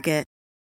Target.